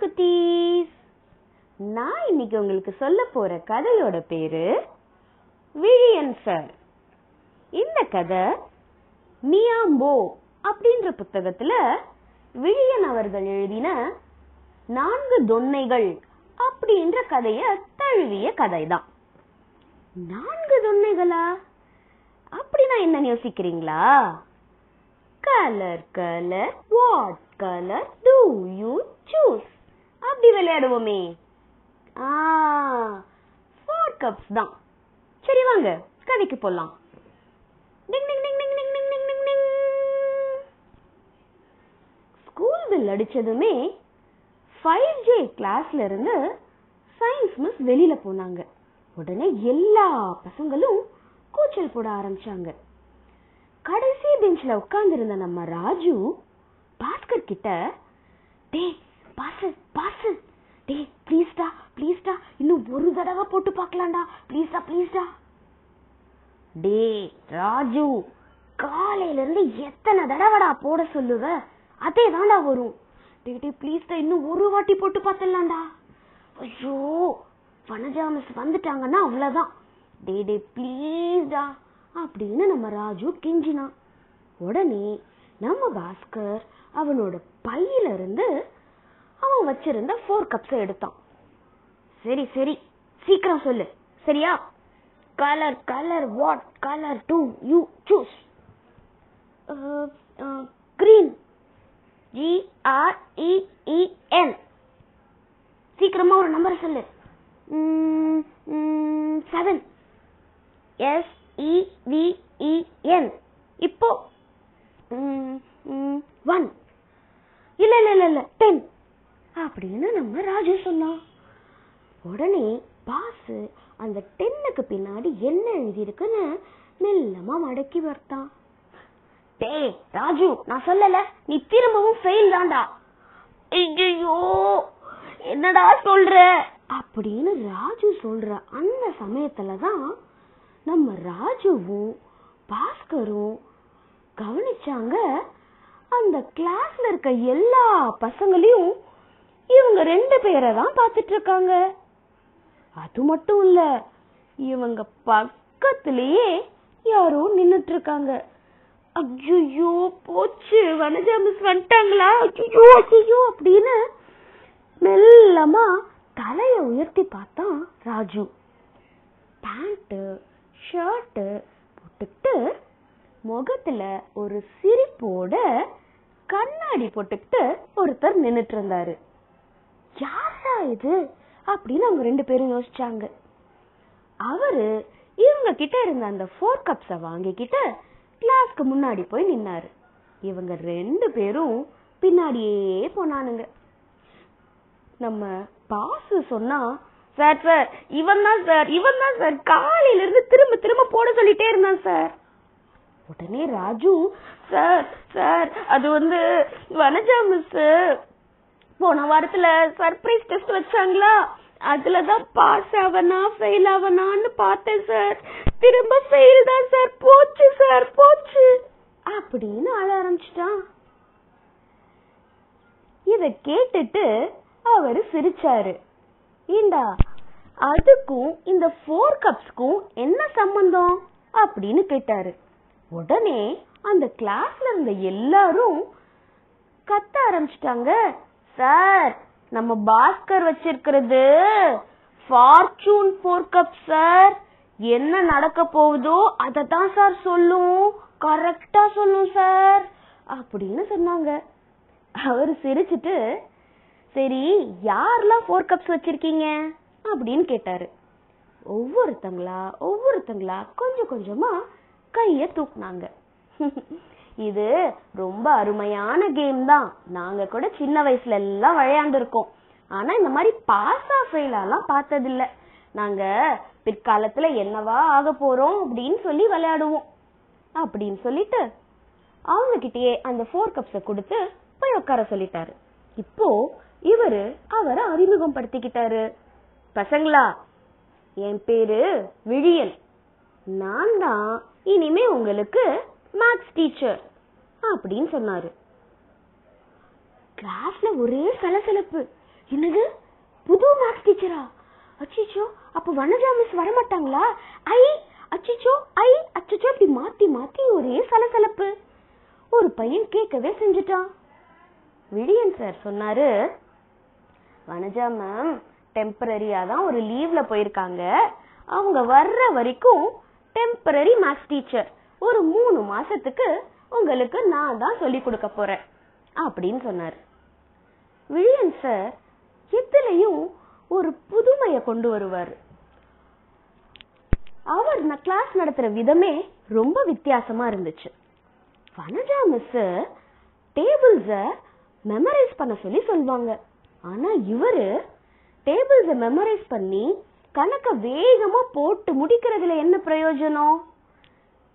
குட்டீஸ். நான் இன்னைக்கு உங்களுக்கு சொல்ல போற கதையோட பேரு விழியன் சார் இந்த கதை மியாம்போ அப்படின்ற புத்தகத்துல விழியன் அவர்கள் எழுதின நான்கு தொன்னைகள் அப்படின்ற கதைய தழுவிய கதைதான். நான்கு தொன்னைகளா? அப்படின்னா என்னன்னு யோசிக்கிறீங்களா? Colour colour what colour do you choose அப்படி விளையாடுவோமே. ஆ ஃபோர் கப்ஸ் தான். சரி வாங்க கதைக்கு போலாம். Ding ding ding ding ding ding ding ding. Ding school bell அடிச்சதுமே five J கிளாஸ்ல இருந்து சயின்ஸ் மிஸ் வெளியில போனாங்க. உடனே எல்லா பசங்களும் கூச்சல் போட ஆரம்பிச்சாங்க. கடைசி பெஞ்ச்ல உட்கார்ந்திருந்த நம்ம ராஜு பாஸ்கர் கிட்ட டேய் பார்சல் பார்சல் டேய் ப்ளீஸ்டா ப்ளீஸ்டா இன்னும் ஒரு தடவை போட்டு பார்க்கலாம்டா. ப்ளீஸ்டா ப்ளீஸ்டா டேய் ராஜு காலையில இருந்து எத்தனை தடவைடா போட சொல்லுவ? அதே தான்டா வரும் டே டே ப்ளீஸ்டா இன்னும் ஒரு வாட்டி போட்டு பார்த்துடலாம்டா. ஐயோ வனஜா மிஸ் வந்துட்டாங்கன்னா அவ்வளோதான் டே டே. ப்ளீஸ்டா அப்படின்னு நம்ம ராஜு கெஞ்சினான். உடனே நம்ம பாஸ்கர் அவனோட பையிலிருந்து இருந்து அவன் வச்சிருந்த ஃபோர் கப்ஸை எடுத்தான். சரி சரி. சீக்கிரம் சொல்லு. சரியா? Colour colour what colour do you choose green G R E N சீக்கிரமா ஒரு நம்பர் சொல்லு. செவன் எஸ் இ இப்போ ஒன் இல்ல இல்ல இல்ல இல்ல. டென் அப்படின்னு நம்ம ராஜு சொன்னான். உடனே பாசு அந்த டென்னுக்கு பின்னாடி என்ன எழுதியிருக்குன்னு மெல்லமா மடக்கி வர்த்தான் டே ராஜு நான் சொல்லல. நீ திரும்பவும் ஃபெயில் தான்டா. ஐயோ என்னடா சொல்ற? அப்படின்னு ராஜு சொல்ற அந்த சமயத்துல தான் நம்ம ராஜுவும் பாஸ்கரும் கவனிச்சாங்க. அந்த கிளாஸ்ல இருக்க எல்லா பசங்களையும் இவங்க ரெண்டு பேரை தான் பார்த்துட்டு இருக்காங்க அது மட்டும் இல்ல இவங்க பக்கத்திலேயே யாரோ நின்னுட்டு இருக்காங்க ஐயோ போச்சு வனஜா மிஸ் வந்துட்டாங்களா? ஐயோ ஐயோ அப்படின்னு மெல்லமா தலைய உயர்த்தி பார்த்தான் ராஜு. பேண்ட்டு ஷர்ட்டு போட்டுக்கிட்டு முகத்துல ஒரு சிரிப்போட கண்ணாடி போட்டுக்கிட்டு ஒருத்தர் நின்னுட்டு இருந்தாரு யாரா இது? அப்படின்னு அவங்க ரெண்டு பேரும் யோசிச்சாங்க. அவரு இவங்க கிட்ட இருந்த அந்த ஃபோர் கப்ஸ வாங்கிக்கிட்டு கிளாஸ்க்கு முன்னாடி போய் நின்னாரு. இவங்க ரெண்டு பேரும் பின்னாடியே போனானுங்க. நம்ம பாஸ் சொன்னா சார் சார் இவன் தான் சார் இவன் தான் சார் காலையில இருந்து திரும்ப திரும்ப போட சொல்லிட்டே இருந்தான் சார் உடனே ராஜு சார் சார் அது வந்து வனஜா மிஸ் போன வாரத்துல சர்ப்ரைஸ் டெஸ்ட் வச்சாங்களா? அதுலதான் பாஸ் ஆவனா ஃபெயில் ஆவனான்னு பார்த்தேன் சார் திரும்ப ஃபெயில் தான் சார் போச்சு சார் போச்சு. அப்படின்னு அழ ஆரம்பிச்சிட்டான். இத கேட்டுட்டு அவரு சிரிச்சாரு. ஏண்டா அதுக்கும் இந்த ஃபோர் கப்ஸ்க்கும் என்ன சம்பந்தம்? அப்படின்னு கேட்டாரு. உடனே அந்த கிளாஸ்ல இருந்த எல்லாரும் கத்த ஆரம்பிச்சிட்டாங்க. சார் நம்ம பாஸ்கர் வச்சிருக்கிறது. Fortune four cup sir. என்ன நடக்க போகுதோ அதை தான் சார் சொல்லும். கரெக்டா சொல்லும் சார். அப்படின்னு சொன்னாங்க. அவர் சிரிச்சிட்டு சரி யாரெல்லாம் ஃபோர் கப்ஸ் வச்சிருக்கீங்க? அப்படின்னு கேட்டாரு. ஒவ்வொருத்தங்களா ஒவ்வொருத்தங்களா கொஞ்சம் கொஞ்சமா கைய தூக்குனாங்க. இது ரொம்ப அருமையான கேம் தான். நாங்க கூட சின்ன வயசுல எல்லாம் விளையாண்டுருக்கோம். ஆனா இந்த மாதிரி பாஸ் ஆஃப் பார்த்ததில்ல. நாங்க பிற்காலத்துல என்னவா ஆக போறோம் அப்படின்னு சொல்லி விளையாடுவோம். அப்படின்னு சொல்லிட்டு அவங்க கிட்டயே அந்த ஃபோர் கப்ஸ கொடுத்து போய் உட்கார சொல்லிட்டாரு. இப்போ இவரு அவரை அறிமுகப்படுத்திக்கிட்டாரு. பசங்களா என் பேரு விழியன். நான் தான் இனிமே உங்களுக்கு மேக்ஸ் டீச்சர் அப்படின்னு சொன்னாரு. கிளாஸ்ல ஒரே சலசலப்பு. என்னது? புது மேக்ஸ் டீச்சரா அச்சிச்சோ அப்ப வனஜா மிஸ் வரமாட்டாங்களா? ஐ அச்சிச்சோ ஐ அச்சச்சோ இப்படி மாத்தி மாத்தி ஒரே சலசலப்பு. ஒரு பையன் கேட்கவே செஞ்சுட்டான். விடியன் சார் சொன்னாரு வனஜா மேம் டெம்பரரியா தான் ஒரு லீவ்ல போயிருக்காங்க. அவங்க வர்ற வரைக்கும் டெம்பரரி மேக்ஸ் டீச்சர் ஒரு மூணு மாசத்துக்கு உங்களுக்கு நான் தான் சொல்லி கொடுக்க போறேன் அப்படின்னு சொன்னார். விழியன் சார் எதுலயும் ஒரு புதுமைய கொண்டு வருவார். அவர் கிளாஸ் நடத்துற விதமே ரொம்ப வித்தியாசமா இருந்துச்சு. வனஜா மிஸ் டேபிள்ஸ மெமரைஸ் பண்ண சொல்லி சொல்வாங்க. ஆனா இவரு டேபிள்ஸ மெமரைஸ் பண்ணி கணக்க வேகமா போட்டு முடிக்கிறதுல என்ன பிரயோஜனம்?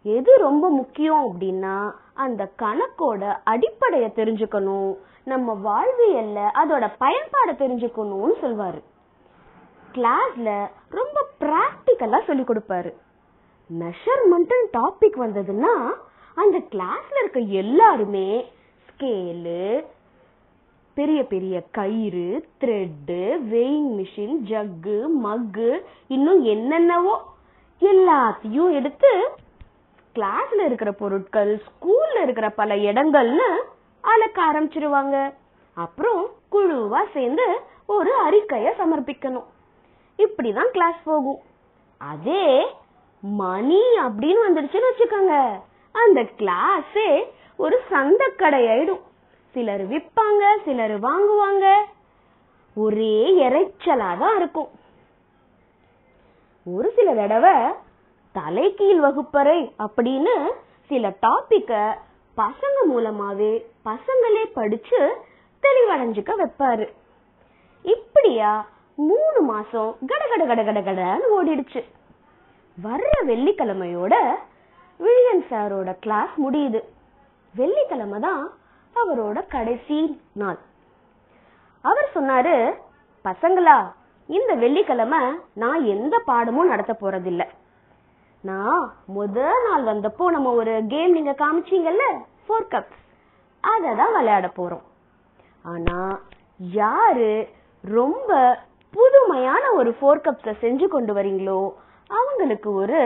எது ரொம்ப முக்கியம் அப்படின்னா அந்த கணக்கோட அடிப்படைய தெரிஞ்சுக்கணும். நம்ம வாழ்வியல்ல அதோட பயன்பாடை தெரிஞ்சுக்கணும்னு சொல்வாரு. கிளாஸ்ல ரொம்ப பிராக்டிக்கலா சொல்லி கொடுப்பாரு. மெஷர்மெண்ட் டாபிக் வந்ததுன்னா அந்த கிளாஸ்ல இருக்க எல்லாருமே ஸ்கேலு பெரிய பெரிய கயிறு த்ரெட்டு வெயிங் மிஷின் ஜக்கு மக்கு இன்னும் என்னென்னவோ எல்லாத்தையும் எடுத்து கிளாஸ்ல இருக்கிற பொருட்கள் ஸ்கூல்ல இருக்கிற பல இடங்கள்னு அளக்க ஆரம்பிச்சிருவாங்க. அப்புறம் குழுவா சேர்ந்து ஒரு அறிக்கைய சமர்ப்பிக்கணும். இப்படிதான் கிளாஸ் போகும். அதே மணி அப்படின்னு வந்துடுச்சுன்னு வச்சுக்கோங்க. அந்த கிளாஸே ஒரு சந்தைக்கடை ஆயிடும். சிலர் விற்பாங்க சிலர் வாங்குவாங்க. ஒரே இறைச்சலா தான் இருக்கும். ஒரு சில தடவை தலைகீழ் வகுப்பறை அப்படின்னு சில டாபிக்க பசங்க மூலமாவே பசங்களே படிச்சு தெளிவடைஞ்சுக்க வைப்பாரு. இப்படியா மூணு மாசம் கட கட கடன்னு ஓடிடுச்சு. வர்ற வெள்ளிக்கிழமையோட விழியன் சாரோட கிளாஸ் முடியுது. வெள்ளிக்கிழமை தான் அவரோட கடைசி நாள். அவர் சொன்னாரு பசங்களா இந்த வெள்ளிக்கிழமை நான் எந்த பாடமும் நடத்த போறதில்லை. நான் முத நாள் வந்தப்போ நம்ம ஒரு கேம் நீங்க காமிச்சீங்கல்ல ஃபோர் கப்ஸ் அதை தான் விளையாட போறோம். ஆனா யாரு ரொம்ப புதுமையான ஒரு ஃபோர் கப்ஸ செஞ்சு கொண்டு வரீங்களோ அவங்களுக்கு ஒரு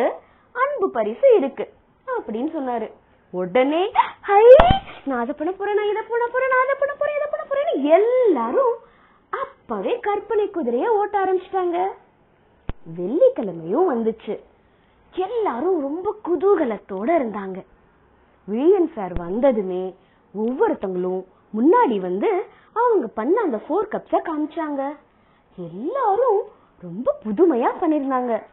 அன்பு பரிசு இருக்கு அப்படின்னு சொன்னாரு. உடனே ஹை நான் அதை பண்ண போறேன் நான் இதை பண்ண போறேன் நான் அதை பண்ண போறேன் இதை பண்ண போறேன்னு எல்லாரும் அப்பவே கற்பனை குதிரைய ஓட்ட ஆரம்பிச்சிட்டாங்க. வெள்ளிக்கிழமையும் வந்துச்சு. எல்லாரும் ரொம்ப குதூகலத்தோட இருந்தாங்க. விழியன் சார் வந்ததுமே ஒவ்வொருத்தங்களும் முன்னாடி வந்து அவங்க பண்ண அந்த ஃபோர் கப்ஸை காமிச்சாங்க. எல்லாரும் ரொம்ப புதுமையா பண்ணிருந்தாங்க.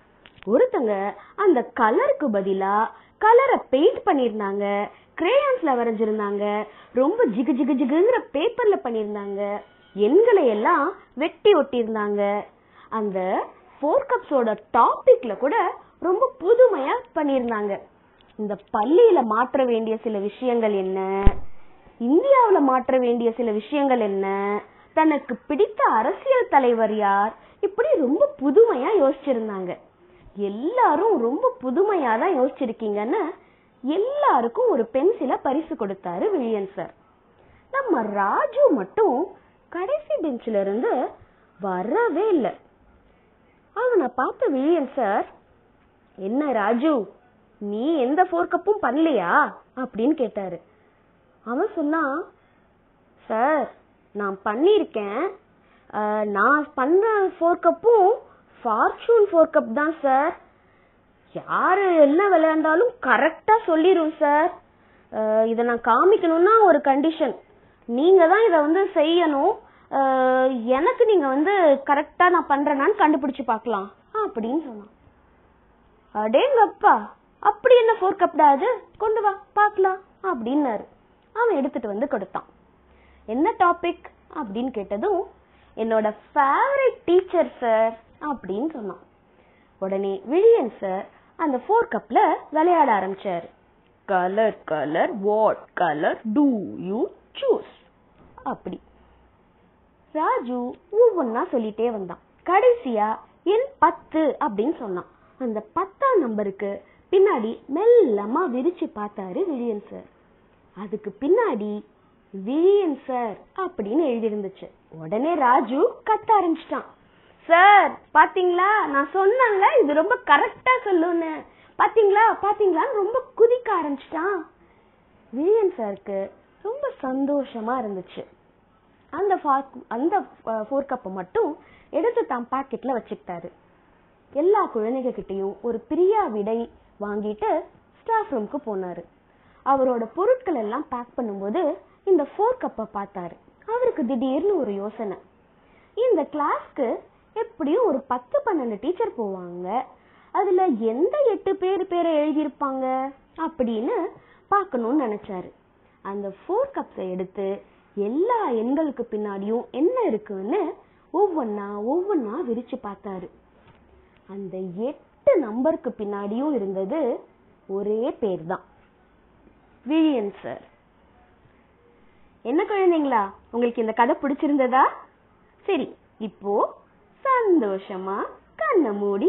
ஒருத்தங்க அந்த கலருக்கு பதிலா கலரை பெயிண்ட் பண்ணிருந்தாங்க. கிரேயான்ஸ்ல வரைஞ்சிருந்தாங்க. ரொம்ப ஜிகு ஜிகு ஜிகுங்கிற பேப்பர்ல பண்ணிருந்தாங்க. எண்களை எல்லாம் வெட்டி ஒட்டியிருந்தாங்க. அந்த ஃபோர் கப்ஸோட டாபிக்ல கூட ரொம்ப புதுமையா பண்ணியிருந்தாங்க. இந்த பள்ளியில மாற்ற வேண்டிய சில விஷயங்கள் என்ன? இந்தியாவுல மாற்ற வேண்டிய சில விஷயங்கள் என்ன? தனக்கு பிடித்த அரசியல் தலைவர் யார்? இப்படி ரொம்ப புதுமையா யோசிச்சிருந்தாங்க. எல்லாரும் ரொம்ப புதுமையா தான் யோசிச்சிருக்கீங்கன்னு எல்லாருக்கும் ஒரு பென்சில பரிசு கொடுத்தாரு வில்லியன் சார். நம்ம ராஜு மட்டும் கடைசி பெஞ்சில இருந்து வரவே இல்லை. அவனை பார்த்த வில்லியன் சார் என்ன ராஜு நீ எந்த ஃபோர் கப்பும் பண்ணலையா? அப்படின்னு கேட்டாரு. அவன் சொன்னான் சார் நான் பண்ணியிருக்கேன். நான் பண்ண ஃபோர் கப்பும் ஃபார்ச்சூன் ஃபோர் கப் தான் சார் யாரு என்ன விளையாண்டாலும் கரெக்டா சொல்லிரும் சார் இதை நான் காமிக்கணும்னா ஒரு கண்டிஷன் நீங்க தான் இதை வந்து செய்யணும். எனக்கு நீங்க வந்து கரெக்டா நான் பண்றேனான்னு கண்டுபிடிச்சு பார்க்கலாம். அப்படின்னு சொன்னான். அடேங்கப்பா அப்படி என்ன ஃபோர் கப்டா அது? கொண்டு வா பார்க்கலாம் அப்படின்னாரு. அவன் எடுத்துட்டு வந்து கொடுத்தான். என்ன டாபிக் அப்படின்னு கேட்டதும் என்னோட ஃபேவரட் டீச்சர் சார் அப்படின்னு சொன்னான். உடனே விழியன் சார் அந்த ஃபோர் கப்ல விளையாட ஆரம்பிச்சாரு. Colour colour what colour do you choose அப்படி. ராஜு ஒவ்வொன்னா சொல்லிட்டே வந்தான். கடைசியா என் பத்து அப்படின்னு சொன்னான். அந்த பத்தாம் நம்பருக்கு பின்னாடி மெல்லமா விரிச்சு பார்த்தாரு விழியன் சார். அதுக்கு பின்னாடி விழியன் சார் அப்படின்னு எழுதியிருந்துச்சு. உடனே ராஜு கத்த ஆரம்பிச்சிட்டான். சார் பாத்தீங்களா? நான் சொன்னாங்க இது ரொம்ப கரெக்டா சொல்லுன்னு. பாத்தீங்களா? பாத்தீங்களான்னு ரொம்ப குதிக்க ஆரம்பிச்சிட்டான். விழியன் சாருக்கு ரொம்ப சந்தோஷமா இருந்துச்சு. அந்த அந்த ஃபோர் கப்பை மட்டும் எடுத்து தான் பாக்கெட்ல வச்சுக்கிட்டாரு. எல்லா குழந்தைங்க கிட்டேயும் ஒரு பிரியா விடை வாங்கிட்டு ஸ்டாஃப் ரூம்க்கு போனாரு. அவரோட பொருட்கள் எல்லாம் பேக் பண்ணும்போது இந்த ஃபோர் கப்பை பார்த்தாரு. அவருக்கு திடீர்னு ஒரு யோசனை. இந்த கிளாஸ்க்கு எப்படியும் ஒரு பத்து பன்னெண்டு டீச்சர் போவாங்க. அதுல எந்த எட்டு பேர் பேரை எழுதியிருப்பாங்க அப்படின்னு பார்க்கணும்னு நினைச்சாரு. அந்த ஃபோர் கப்ஸை எடுத்து எல்லா எண்களுக்கு பின்னாடியும் என்ன இருக்குன்னு ஒவ்வொன்னா ஒவ்வொன்னா விரிச்சு பார்த்தாரு. அந்த எட்டு நம்பருக்கு பின்னாடியும் இருந்தது ஒரே பேர் தான் விழியன் சார் என்ன குழந்தைங்களா? உங்களுக்கு இந்த கதை பிடிச்சிருந்ததா? சரி இப்போ சந்தோஷமா கண்ணை மூடி